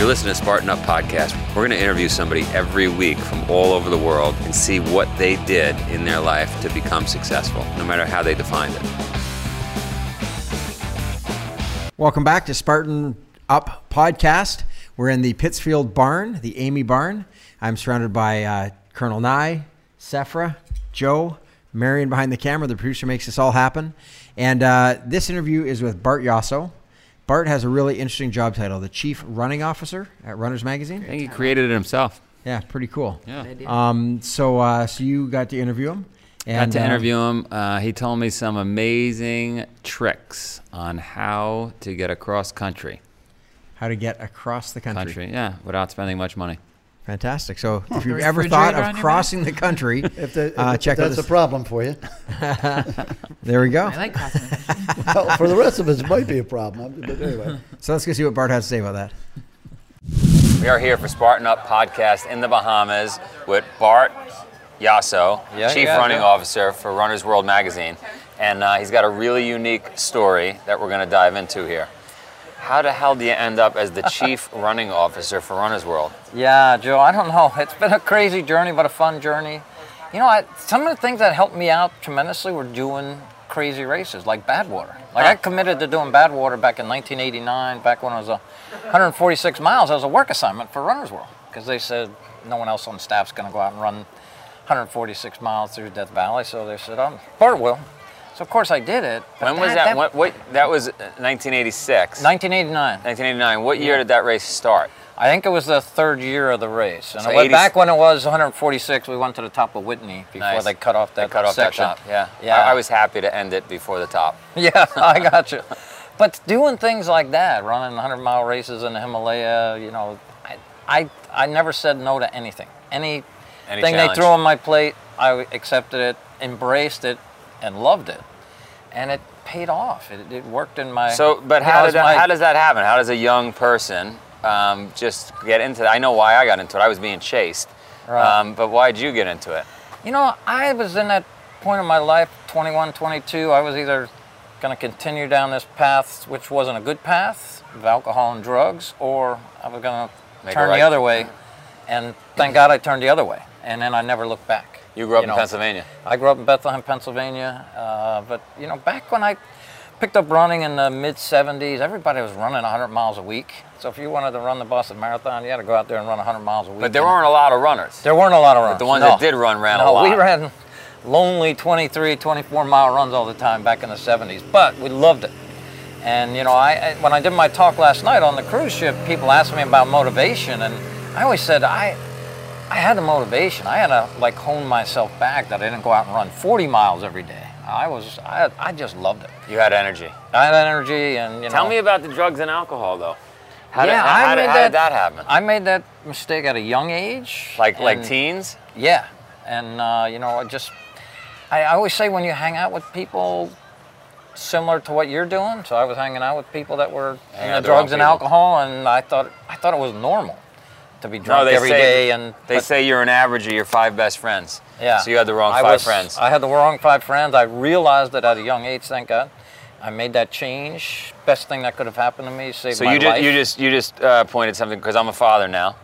You're listening to Spartan Up Podcast. We're going to interview somebody every week from all over the world and see what they did in their life to become successful, no matter how they defined it. Welcome back to Spartan Up Podcast. We're in the Pittsfield Barn, the Amee Barn. I'm surrounded by uh, Colonel Nye, Sephra, Joe, Marion behind the camera. The producer makes this all happen. And uh, this interview is with Bart Yasso. Bart has a really interesting job title, the Chief Running Officer at Runners Magazine. I think he created it himself. Yeah, pretty cool. Yeah. Um, so, uh, so you got to interview him. Got to uh, interview him. Uh, he told me some amazing tricks on how to get across country. how to get across the country. Country, yeah, without spending much money. Fantastic. So, if you've ever thought of crossing the country, If, the, if uh, check out that's a problem for you. there we go. I like crossing the country. well, for the rest of us, it might be a problem. But anyway, So let's go see what Bart has to say about that. We are here for Spartan Up podcast in the Bahamas with Bart Yasso, Yeah, Chief yeah, Running yeah. Officer for Runner's World magazine. And uh, he's got a really unique story that we're going to dive into here. How the hell do you end up as the Chief Running Officer for Runner's World? Yeah, Joe, I don't know. It's been a crazy journey, but a fun journey. You know, I, some of the things that helped me out tremendously were doing crazy races like Badwater. Like I committed to doing Badwater back in 1989, back when I was a 146 miles That was a work assignment for Runner's World, because they said no one else on staff's going to go out and run 146 miles through Death Valley. So they said, um, Bart will. So of course I did it. When was that? What, what, that was 1986. 1989. 1989. What year did that race start? I think it was the third year of the race. And So went 80 back when it was 146, we went to the top of Whitney before Nice. they cut off They that cut off section. that top. Yeah. Yeah. I, I was happy to end it before the top. Yeah, I got you. But doing things like that, running 100 mile races in the Himalaya, you know, I, I, I never said no to anything. Any Any thing they threw on my plate, I accepted it, embraced it, and loved it. And it paid off. It, it worked in my. So, but how, did that, my- how does that happen? How does a young person um, just get into that? I know why I got into it. I was being chased. Right. Um, but why did you get into it? You know, I was in that point of my life, 21, 22. I was either going to continue down this path, which wasn't a good path, of alcohol and drugs, or I was going to turn right- the other way. And thank God I turned the other way. And then I never looked back. You grew up in know. Pennsylvania. I grew up in Bethlehem, Pennsylvania. Uh, but, you know, back when I picked up running in the mid 70s, everybody was running 100 miles a week. So if you wanted to run the Boston Marathon, you had to go out there and run 100 miles a week. But there weren't a lot of runners. There weren't a lot of runs. the ones no. that did run ran a no, we ran lonely 23, 24 mile runs all the time back in the 70s, but we loved it. And you know, I when I did my talk last night on the cruise ship, people asked me about motivation, and I always said I, I had the motivation. I had to like hone myself back that I didn't go out and run 40 miles every day. I was, I, I just loved it. You had energy. I had energy, and you Tell know, me about the drugs and alcohol, though. How, Yeah, did, how, I how did, made how did that happen? I made that mistake at a young age. like like teens? Yeah, and uh, you know, I just I, I always say when you hang out with people similar to what you're doing. So I was hanging out with people that were Hanging into the drugs and alcohol, and I thought I thought it was normal to be drunk they every say day. And They but- say you're an average of your five best friends. yeah. So you had the wrong I five was- friends. I had the wrong five friends. I realized that at a young age. Thank God. I made that change. Best thing that could have happened to me. Saved So my you just life. you just you just uh, pointed something because I'm a father now,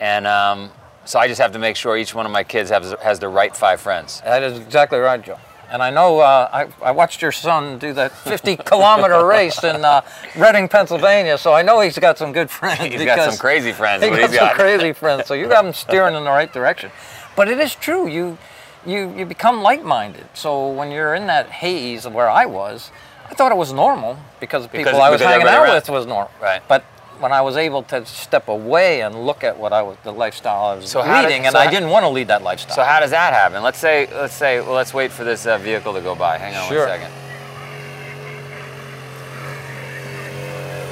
and um, so I just have to make sure each one of my kids has has the right five friends. That is exactly right, Joe. And I know uh, I, I watched your son do that 50 kilometer race in uh, Reading, Pennsylvania, so I know he's got some good friends. He's got some crazy friends. He's got some got. crazy friends, so you got him steering in the right direction. But it is true, you you you become like-minded. So when you're in that haze of where I was, I thought it was normal because the Because- people I was hanging out around- with was normal. Right. But when I was able to step away and look at what I was, the lifestyle I was So did- leading, and so I didn't want to lead that lifestyle. So how does that happen? Let's say let's say well let's wait for this uh, vehicle to go by. Hang on Sure. one second.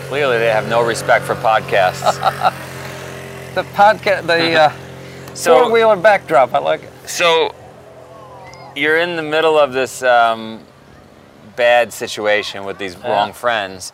Clearly, they have no respect for podcasts. the podcast, the uh, So- four-wheeler backdrop. I like it. So you're in the middle of this um, bad situation with these wrong friends.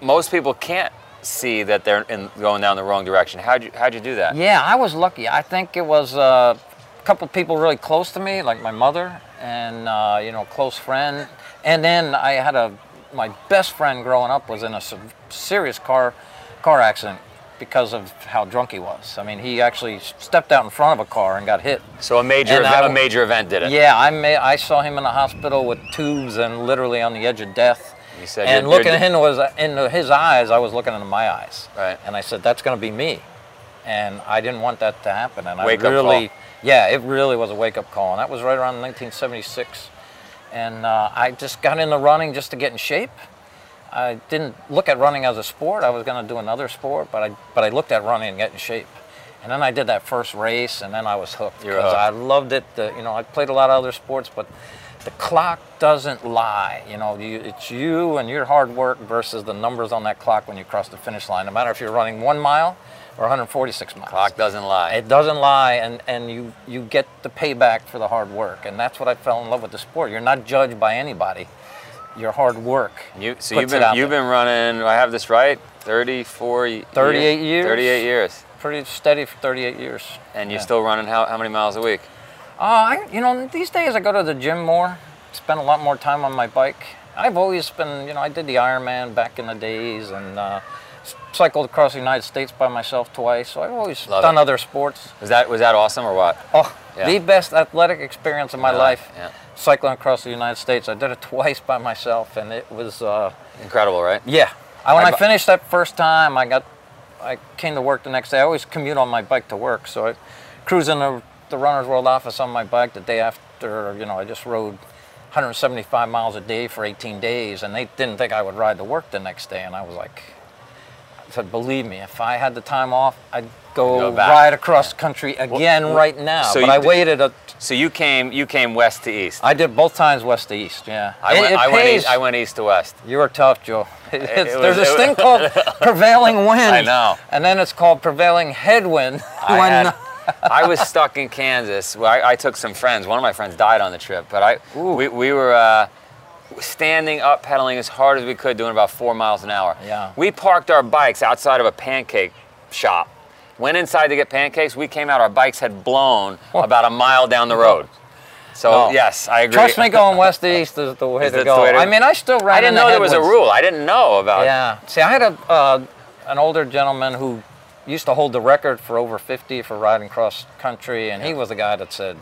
Most people can't see that they're in, going down the wrong direction. How'd you how'd you do that? Yeah, I was lucky. I think it was uh, a couple people really close to me, like my mother and uh, you know, a close friend. And then I had a my best friend growing up was in a serious car car accident because of how drunk he was. I mean, he actually stepped out in front of a car and got hit. So a major, And event, I- a major event did it. Yeah, I may, I saw him in the hospital with tubes and literally on the edge of death. You said and looking into his into his eyes, I was looking into my eyes. Right. And I said, "That's going to be me," and I didn't want that to happen. And Wake I up really, call. yeah, it really was a wake up call, and that was right around 1976. And uh, I just got into running just to get in shape. I didn't look at running as a sport. I was going to do another sport, but I but I looked at running and get in shape. And then I did that first race, and then I was hooked because I loved it. The, you know, I played a lot of other sports, but the clock doesn't lie. You know, you, it's you and your hard work versus the numbers on that clock when you cross the finish line. No matter if you're running one mile or 146 miles. Clock doesn't lie. It doesn't lie, and, and you, you get the payback for the hard work. And that's what I fell in love with the sport. You're not judged by anybody. Your hard work. You, so you've been you've there. been running. I have this right. 34 y- 38 years. 38 years. pretty steady for 38 years. And you're Yeah. still running how, how many miles a week? Uh, I, you know, these days I go to the gym more, spend a lot more time on my bike. I've always been, you know, I did the Ironman back in the days and uh, cycled across the United States by myself twice. So I've always Love done it. other sports. Was that was that awesome or what? Oh, Yeah. the best athletic experience of my Yeah, life. yeah. Cycling across the United States. I did it twice by myself, and it was, uh, Incredible, right? yeah. I, when I I, finished that first time, I got, I came to work the next day. I always commute on my bike to work, so I cruise in the, Runner's World office on my bike the day after. You know, I just rode 175 miles a day for 18 days, and they didn't think I would ride to work the next day, and I was like, I said, believe me, if I had the time off, I'd go, Go ride across country again well, right now. so but you I did- waited a So you came you came west to east. I did both times west to east. Yeah, I went it I went east, I went east to west. You were tough, Joe. It there's this thing called prevailing wind. I know. And then it's called prevailing headwind. I, had, uh, I was stuck in Kansas. Well, I, I took some friends. One of my friends died on the trip, but I we, we were uh, standing up, pedaling as hard as we could, doing about four miles an hour. Yeah. We parked our bikes outside of a pancake shop. Went inside to get pancakes. We came out. Our bikes had blown about a mile down the road. So No. yes, I agree. Trust me, going west to east is the way Is to go. way to- I mean, I still ran. I didn't in the know there was a rule. I didn't know about. Yeah. See, I had a uh, an older gentleman who used to hold the record for over 50 for riding cross country, and he was the guy that said,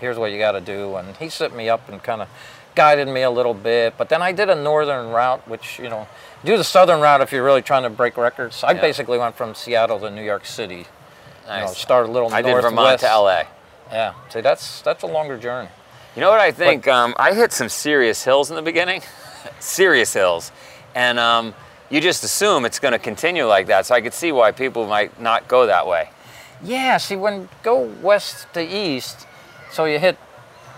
"Here's what you got to do," and he set me up and kind of guided me a little bit. But then I did a northern route, which you know, do the southern route if you're really trying to break records. I Yeah. basically went from Seattle to New York City. You know, Nice. start a little I did northwest. Vermont to LA. Yeah. See, that's that's a longer journey. You know what I think? Um, I hit some serious hills in the beginning, serious hills, and um, you just assume it's going to continue like that. So I could see why people might not go that way. Yeah, see, when go west to east, so you hit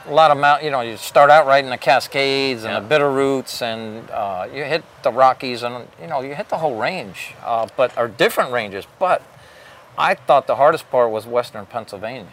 a lot of mount. You know, you start out right in the Cascades and Yeah. the Bitterroots, and uh, you hit the Rockies, and you know, you hit the whole range, uh, but are different ranges. But I thought the hardest part was western Pennsylvania,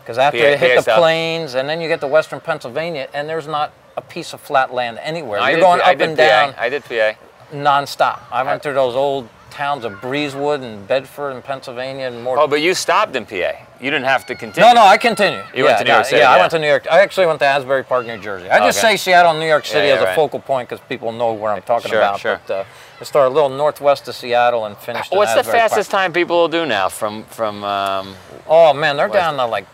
because after PA you hit the South. plains, and then you get to western Pennsylvania, and there's not a piece of flat land anywhere. I You're going up and down I did PA. Nonstop. I went through those old towns of Breezewood and Bedford and Pennsylvania and more Oh, but you stopped in PA. You didn't have to continue. no, no, I continue. You yeah, went to New no, York City, Yeah, I went to New York. I actually went to Asbury Park, New Jersey. I just Okay. say Seattle, and New York City yeah, as a right. focal point because people know where I'm talking Sure, about. sure. But uh, I started a little northwest of Seattle and finished. in What's the fastest Park. time people will do now from from? Um, Oh man, they're West- down to like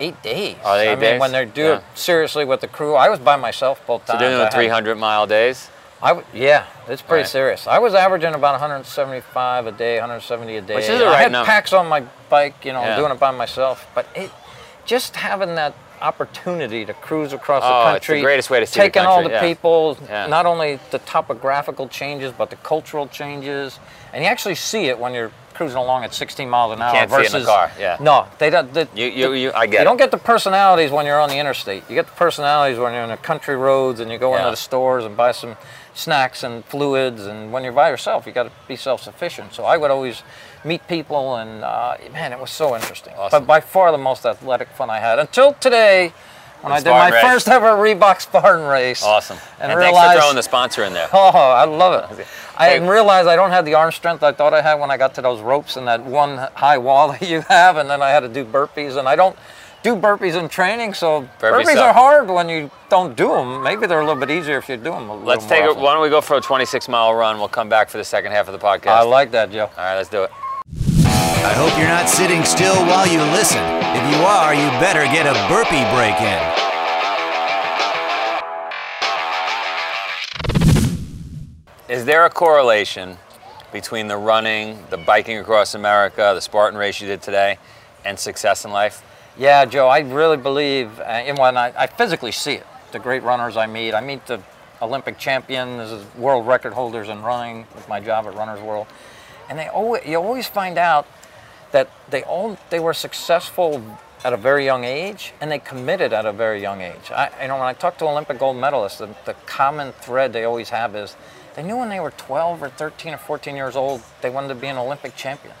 eight days. Oh, eight I mean, days? when they're doing Yeah. it seriously with the crew, I was by myself both so times. they're doing had- 300 mile days. I w- yeah, it's pretty Right. serious. I was averaging about 175 a day, 170 a day. Which is the I had number. packs on my bike, you know, Yeah. doing it by myself. But it, just having that opportunity to cruise across Oh, the it's the country, greatest way to see the taking all the yeah. people, Yeah. not only the topographical changes, but the cultural changes, and you actually see it when you're cruising along at 16 miles an hour can't see it in the car, yeah. no, they don't. You you, you I get you it. don't get the personalities when you're on the interstate. You get the personalities when you're in the country roads and you go Yeah. into the stores and buy some snacks and fluids. And when you're by yourself, you got to be self-sufficient. So I would always meet people, and uh, man, it was so interesting. Awesome. But by far the most athletic fun I had until today, when I did my race. first ever Reebok Spartan race. Awesome. And, And, realized, thanks for throwing the sponsor in there. Oh, I love it. I didn't realize I don't have the arm strength I thought I had when I got to those ropes and that one high wall that you have, and then I had to do burpees, and I don't do burpees in training, so Burpees burpees, are hard when you don't do them. Maybe they're a little bit easier if you do them. A little Let's more take it. Why don't we go for a 26 mile run? We'll come back for the second half of the podcast. I like that, Joe. All right, let's do it. I hope you're not sitting still while you listen. If you are, you better get a burpee break in. Is there a correlation between the running, the biking across America, the Spartan race you did today, and success in life? Yeah, Joe, I really believe, uh, and when I, I physically see it, the great runners I meet, I meet the Olympic champions, world record holders in running with my job at Runner's World, and they always, you always find out that they all they were successful at a very young age and they committed at a very young age. I, you know, when I talk to Olympic gold medalists, the, the common thread they always have is they knew when they were 12 or 13 or 14 years old they wanted to be an Olympic champion.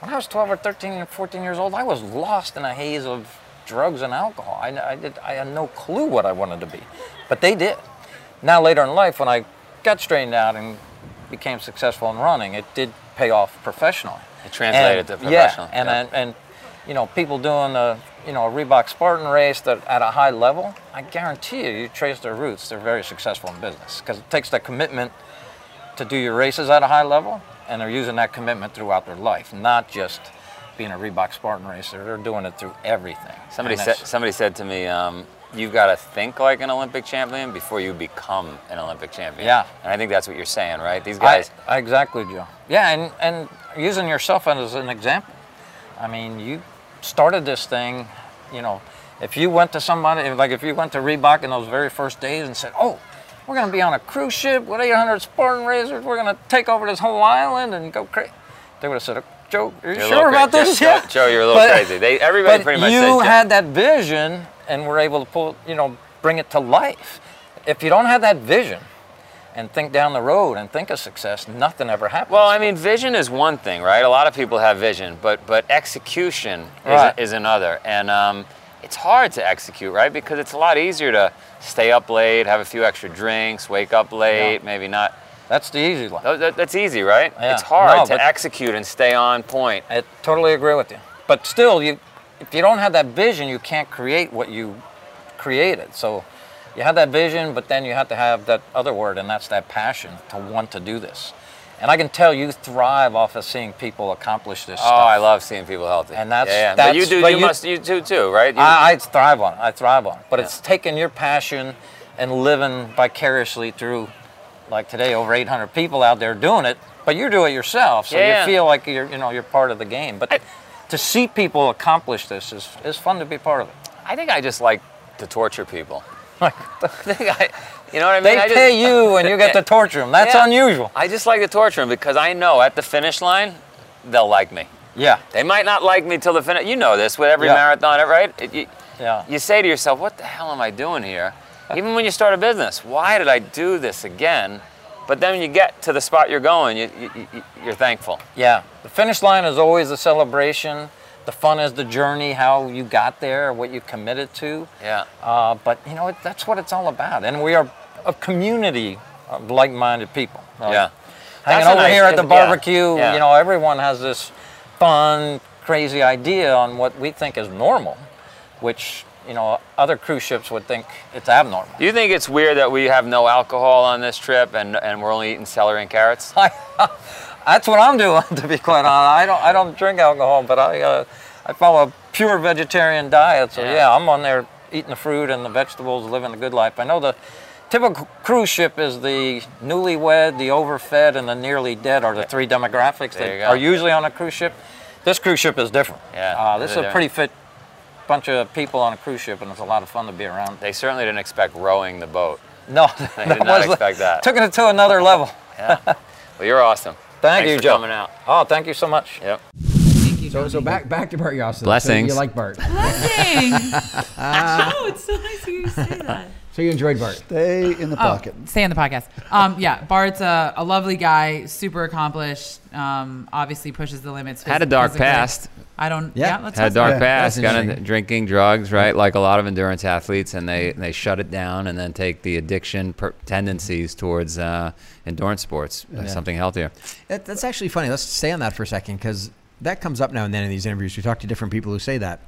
When I was 12 or 13 or 14 years old, I was lost in a haze of drugs and alcohol. I, I, did, I had no clue what I wanted to be, but they did. Now, later in life, when I got straightened out and became successful in running, it did pay off professionally. It translated And- to professional. Yeah, and, yeah. and, and you know, people doing a you know a Reebok Spartan race that at a high level, I guarantee you, you trace their roots, they're very successful in business because it takes that commitment to do your races at a high level, and they're using that commitment throughout their life, not just being a Reebok Spartan racer. They're doing it through everything. Somebody said somebody said to me, um, "You've got to think like an Olympic champion before you become an Olympic champion." Yeah. and I think that's what you're saying, right? These guys. I- exactly, Joe. Yeah, and, and using yourself as an example. I mean, you started this thing, you know, if you went to somebody, like if you went to Reebok in those very first days and said, oh, we're going to be on a cruise ship with 800 Spartan racers, we're going to take over this whole island and go crazy. They would have said, Joe, are you You're sure about this? Joe, yeah. Joe, you're a little But- crazy. They, everybody pretty much you had that vision and were able to pull, you know, bring it to life. If you don't have that vision and think down the road and think of success, nothing ever happens. Well, I mean, vision is one thing, right? A lot of people have vision, but but execution is, Right. is another, and um, it's hard to execute, right? Because it's a lot easier to stay up late, have a few extra drinks, wake up late, maybe not. That's the easy one. That- That's easy, right? Yeah. It's hard No, to execute and stay on point. I totally agree with you. But still, you, if you don't have that vision, you can't create what you created. So you have that vision, but then you have to have that other word, and that's that passion to want to do this. And I can tell you thrive off of seeing people accomplish this Oh, stuff. I love seeing people healthy. And that's- yeah, yeah. but you do. but you, you- must. You do too, right? You, I, I thrive on it. I thrive on it. But Yeah. it's taking your passion and living vicariously through, like today, over 800 people out there doing it. But you do it yourself, so you feel like you're, you know, you're part of the game. But to see people accomplish this is, is fun to be part of it. I think I just like to torture people. Think I, you know what I mean? They I just- pay you and you get to torture them. That's Yeah. unusual. I just like to torture them because I know at the finish line, they'll like me. Yeah, They might not like me till the finish. You know this with every Yeah. marathon, right? It- you, yeah. you say to yourself, "What the hell am I doing here?" Even when you start a business, why did I do this again? But then when you get to the spot you're going, you, you, you, you're thankful. Yeah, the finish line is always a celebration. The fun is the journey, how you got there, what you committed to. Yeah. Uh, but you know, it, that's what it's all about. And we are a community of like-minded people. Like, Yeah. Hanging That's over nice- here at the yeah, barbecue, yeah. you know, everyone has this fun, crazy idea on what we think is normal, which you know other cruise ships would think it's abnormal. Do you think it's weird that we have no alcohol on this trip and, and we're only eating celery and carrots? I, that's what I'm doing, to be quite honest. I don't, I don't drink alcohol, but I, uh, I follow a pure vegetarian diet. So Yeah. yeah. I'm on there eating the fruit and the vegetables, living the good life. I know the typical cruise ship is the newlywed, the overfed, and the nearly dead are the three demographics There that are usually on a cruise ship. This cruise ship is different. Yeah, Uh, this is a pretty fit bunch of people on a cruise ship, and it's a lot of fun to be around. They certainly didn't expect rowing the boat. No, they did not expect that. Took it to another level. Yeah. well, you're awesome. Thank Thanks you, for Joe. coming out. Oh, thank you so much. Yep. Thank you. So, so back back to Bart Yasso. Blessings. So you like Bart. Blessings. oh, it's so nice to hear you say that. So you enjoyed Bart. Stay in the pocket. Oh, stay on the podcast. Um, yeah, Bart's a, a lovely guy, super accomplished. Um, obviously pushes the limits. Had a dark physically. past. I don't. Yeah. Yeah, let's Had a listen. dark Yeah, past, that's got into drinking, drugs, right? Like a lot of endurance athletes, and they they shut it down and then take the addiction per- tendencies towards uh, endurance sports, uh, something healthier. That, that's actually funny. Let's stay on that for a second because that comes up now and then in these interviews. We talk to different people who say that,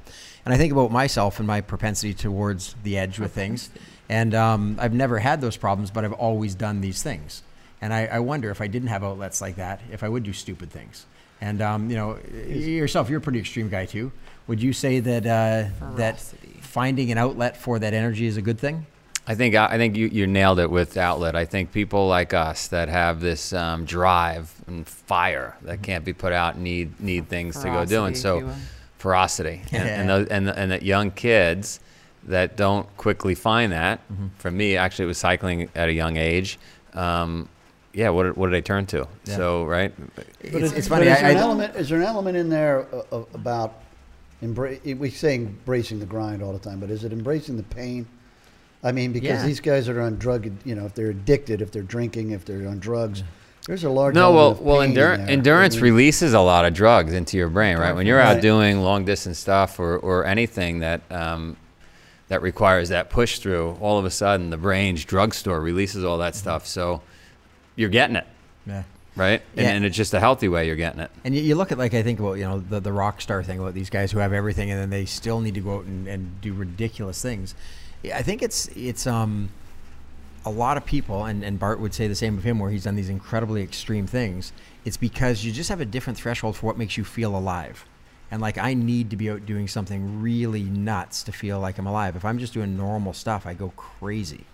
and I think about myself and my propensity towards the edge with things. And um, I've never had those problems, but I've always done these things. And I, I wonder if I didn't have outlets like that, if I would do stupid things. And um, you know, yourself, you're a pretty extreme guy too. Would you say that uh, that finding an outlet for that energy is a good thing? I think I think you, you nailed it with outlet. I think people like us that have this um, drive and fire that can't be put out need need things to go doing. Ferocity, if So you will. ferocity and and, those, and and that young kids that don't quickly find that. For me, actually, it was cycling at a young age. Um, yeah, what did- what did I turn to? Yeah. So right, It's, But it's is- funny. But is, I, there an I, element, is there an element in there about embra- we say embracing the grind all the time, but is it embracing the pain? I mean, because Yeah. these guys that are on drug, you know, if they're addicted, if they're drinking, if they're on drugs, there's a large No, well, element of well, pain in there. endurance I mean, releases a lot of drugs into your brain, right? When you're out Right. doing long distance stuff or, or anything that um, that requires that push through, all of a sudden the brain's drugstore releases all that stuff. So you're getting it, yeah. right? And, Yeah. and it's just a healthy way you're getting it. And you, you look at like I think about you know the the rock star thing about these guys who have everything and then they still need to go out and, and do ridiculous things. I think it's it's um a lot of people and, and Bart would say the same of him where he's done these incredibly extreme things. It's because you just have a different threshold for what makes you feel alive. And like I need to be out doing something really nuts to feel like I'm alive. If I'm just doing normal stuff, I go crazy.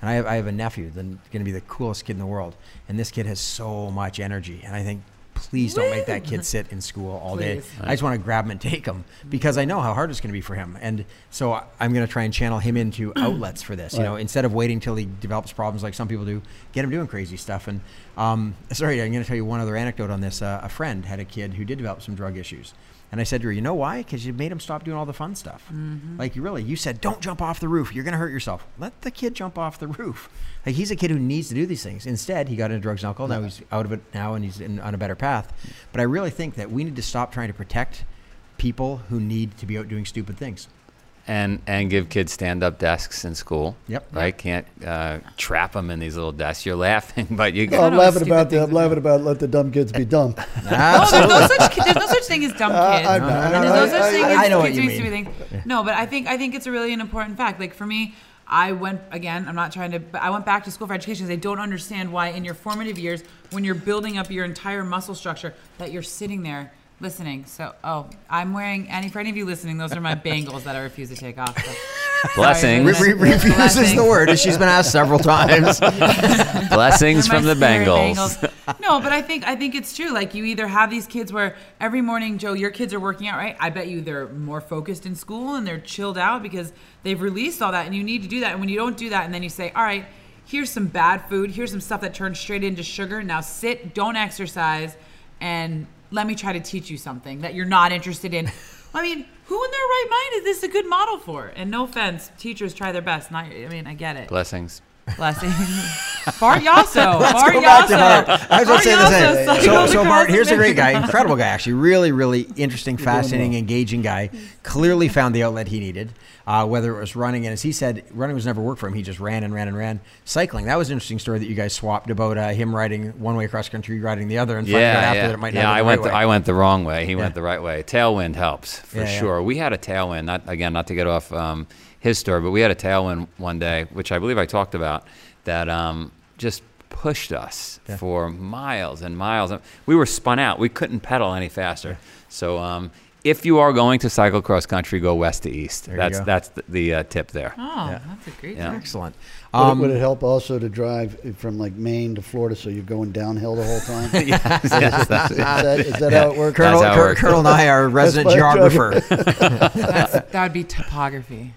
And I have, I have a nephew that's going to be the coolest kid in the world. And this kid has so much energy. And I think, please don't make that kid sit in school all day. Please. I just want to grab him and take him because I know how hard it's going to be for him. And so I'm going to try and channel him into outlets for this. You know, instead of waiting till he develops problems like some people do, get him doing crazy stuff. And um, sorry, I'm going to tell you one other anecdote on this. Uh, a friend had a kid who did develop some drug issues. And I said to her, you know why? Because you made him stop doing all the fun stuff. Like you really, you said, don't jump off the roof. You're going to hurt yourself. Let the kid jump off the roof. Like he's a kid who needs to do these things. Instead, he got into drugs and alcohol. Now he's out of it now and he's in, on a better path. But I really think that we need to stop trying to protect people who need to be out doing stupid things. And and give kids stand up desks in school. Yep. Right? Can't uh, trap them in these little desks. You're laughing, but you. Oh, I'm laughing about the, I'm laughing do. about let the dumb kids be dumb. Oh, there's no such there's no such thing as dumb Uh, kids. I know, I know, There's no such thing I- as I know what kids you doing mean. stupid things. No, but I think I think it's a really an important fact. Like for me, I went again. I'm not trying to, but I went back to school for education because I don't understand why in your formative years, when you're building up your entire muscle structure, that you're sitting there listening. So, oh, I'm wearing any for any of you listening. Those are my bangles that I refuse to take off. So. Blessings. Re- re- refuses Blessings. the word. She's been asked several times. Blessings from the spirit Bengals. Bengals. no, but I think I think it's true. Like you either have these kids where every morning, Joe, your kids are working out, right? I bet you they're more focused in school and they're chilled out because they've released all that, and you need to do that. And when you don't do that, and then you say, all right. Here's some bad food. Here's some stuff that turns straight into sugar. Now sit, don't exercise, and let me try to teach you something that you're not interested in. I mean, who in their right mind is this a good model for? And no offense, teachers try their best. Not, I mean, I get it. Blessings. Blessing. Bart Yasso. Bart go back to Yasso. Bart. I was going to say the same. Yasso So, so Bart, here's a great guy, incredible guy, actually, really, really interesting, fascinating, engaging guy. Clearly found the outlet he needed. Uh, whether it was running, and as he said, running was never worked for him. He just ran and ran and ran. Cycling, that was an interesting story that you guys swapped about uh, him riding one way across country, riding the other, and finding out Yeah, after yeah. that it might yeah not I have went. been The, the right I went the wrong way. He Yeah. went the right way. Tailwind helps for Yeah, yeah. sure. We had a tailwind. Not again, not to get off um, his story, but we had a tailwind one day, which I believe I talked about, that um, just pushed us Yeah. for miles and miles. We were spun out. We couldn't pedal any faster. So. Um, if you are going to cycle cross country, go west to east. you that's that's the, the uh, tip there. Oh, Yeah. that's a great Yeah. tip. Excellent. Would, it, Um, would it help also to drive from like Maine to Florida so you're going downhill the whole time? yes, yes, that's Is it. that, is that how it works? Colonel, how it works. Colonel and I are resident my geographer. That would be topography.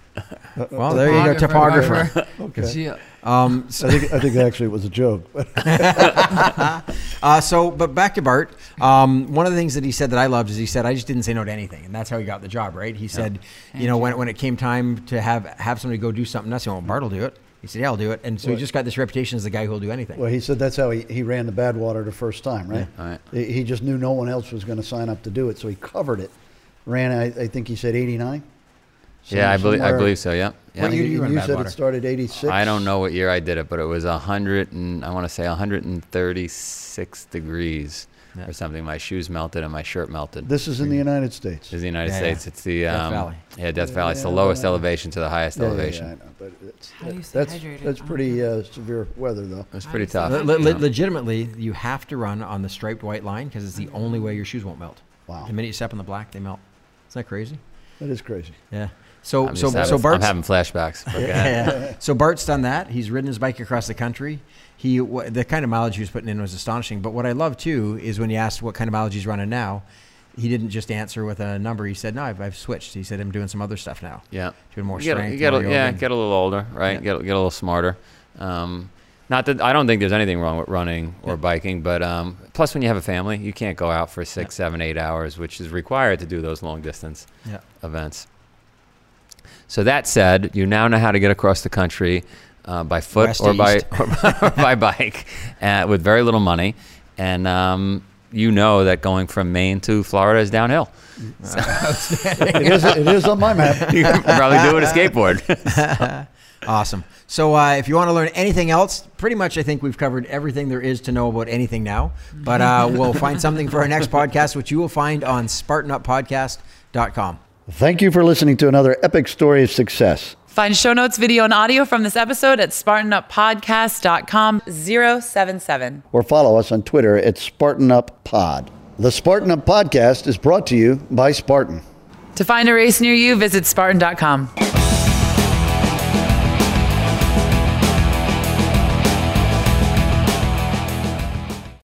well, there you go, topographer. Okay. Gee, Um, so, I think I think actually it was a joke. But Uh, so, but back to Bart. Um, one of the things that he said that I loved is he said, "I just didn't say no to anything," and that's how he got the job. Right? He said, you know, when, when it came time to have have somebody go do something, nuts, he went, well, Bart will do it. He said, "Yeah, I'll do it," and so he just got this reputation as the guy who'll do anything. well, he said that's how he, he ran the Badwater the first time, right? Yeah. Right. He, he just knew no one else was going to sign up to do it, so he covered it. Ran, I, I think he said 89. Yeah, I believe I believe so. Yeah. yeah. What year do you you said Badwater? it started 86. I don't know what year I did it, but it was a hundred and I want to say 136 degrees or something. My shoes melted and my shirt melted. This is in the United States. This is the United Yeah, States. yeah. It's the Death um, Valley. Yeah, Death Valley. It's the lowest well, elevation to the highest Yeah, yeah, elevation. yeah, I know, but it's, How do you stay that's hydrated? that's pretty uh, severe weather, though. It was pretty tough. Le- le- Yeah. legitimately, you have to run on the striped white line because it's the only way your shoes won't melt. Wow. The minute you step on the black, they melt. Isn't that crazy? That is crazy. Yeah. So I'm so having, so I'm Bart's having flashbacks. But go ahead. yeah. So Bart's done that. He's ridden his bike across the country. He the kind of mileage he was putting in was astonishing. But what I love too is when you asked what kind of mileage he's running now, he didn't just answer with a number. He said, "No, I've, I've switched." He said, "I'm doing some other stuff now." Yeah. Doing more you strength, get, a- yeah, yoga. get a little older, right? Yeah. Get, a- get a little smarter. Um, not that I don't think there's anything wrong with running or biking, but um, plus when you have a family, you can't go out for six, seven, eight hours, which is required to do those long distance Yeah. events. So that said, you now know how to get across the country uh, by foot or by east. or by bike uh, with very little money, and um, you know that going from Maine to Florida is downhill. it is. It is on my map. You can probably do it a skateboard. Awesome. So uh, if you want to learn anything else, pretty much I think we've covered everything there is to know about anything now. But uh, we'll find something for our next podcast, which you will find on SpartanUpPodcast.com. Thank you for listening to another epic story of success. Find show notes, video, and audio from this episode at SpartanUpPodcast.com 077. Or follow us on Twitter at SpartanUpPod. The Spartan Up Podcast is brought to you by Spartan. To find a race near you, visit Spartan.com.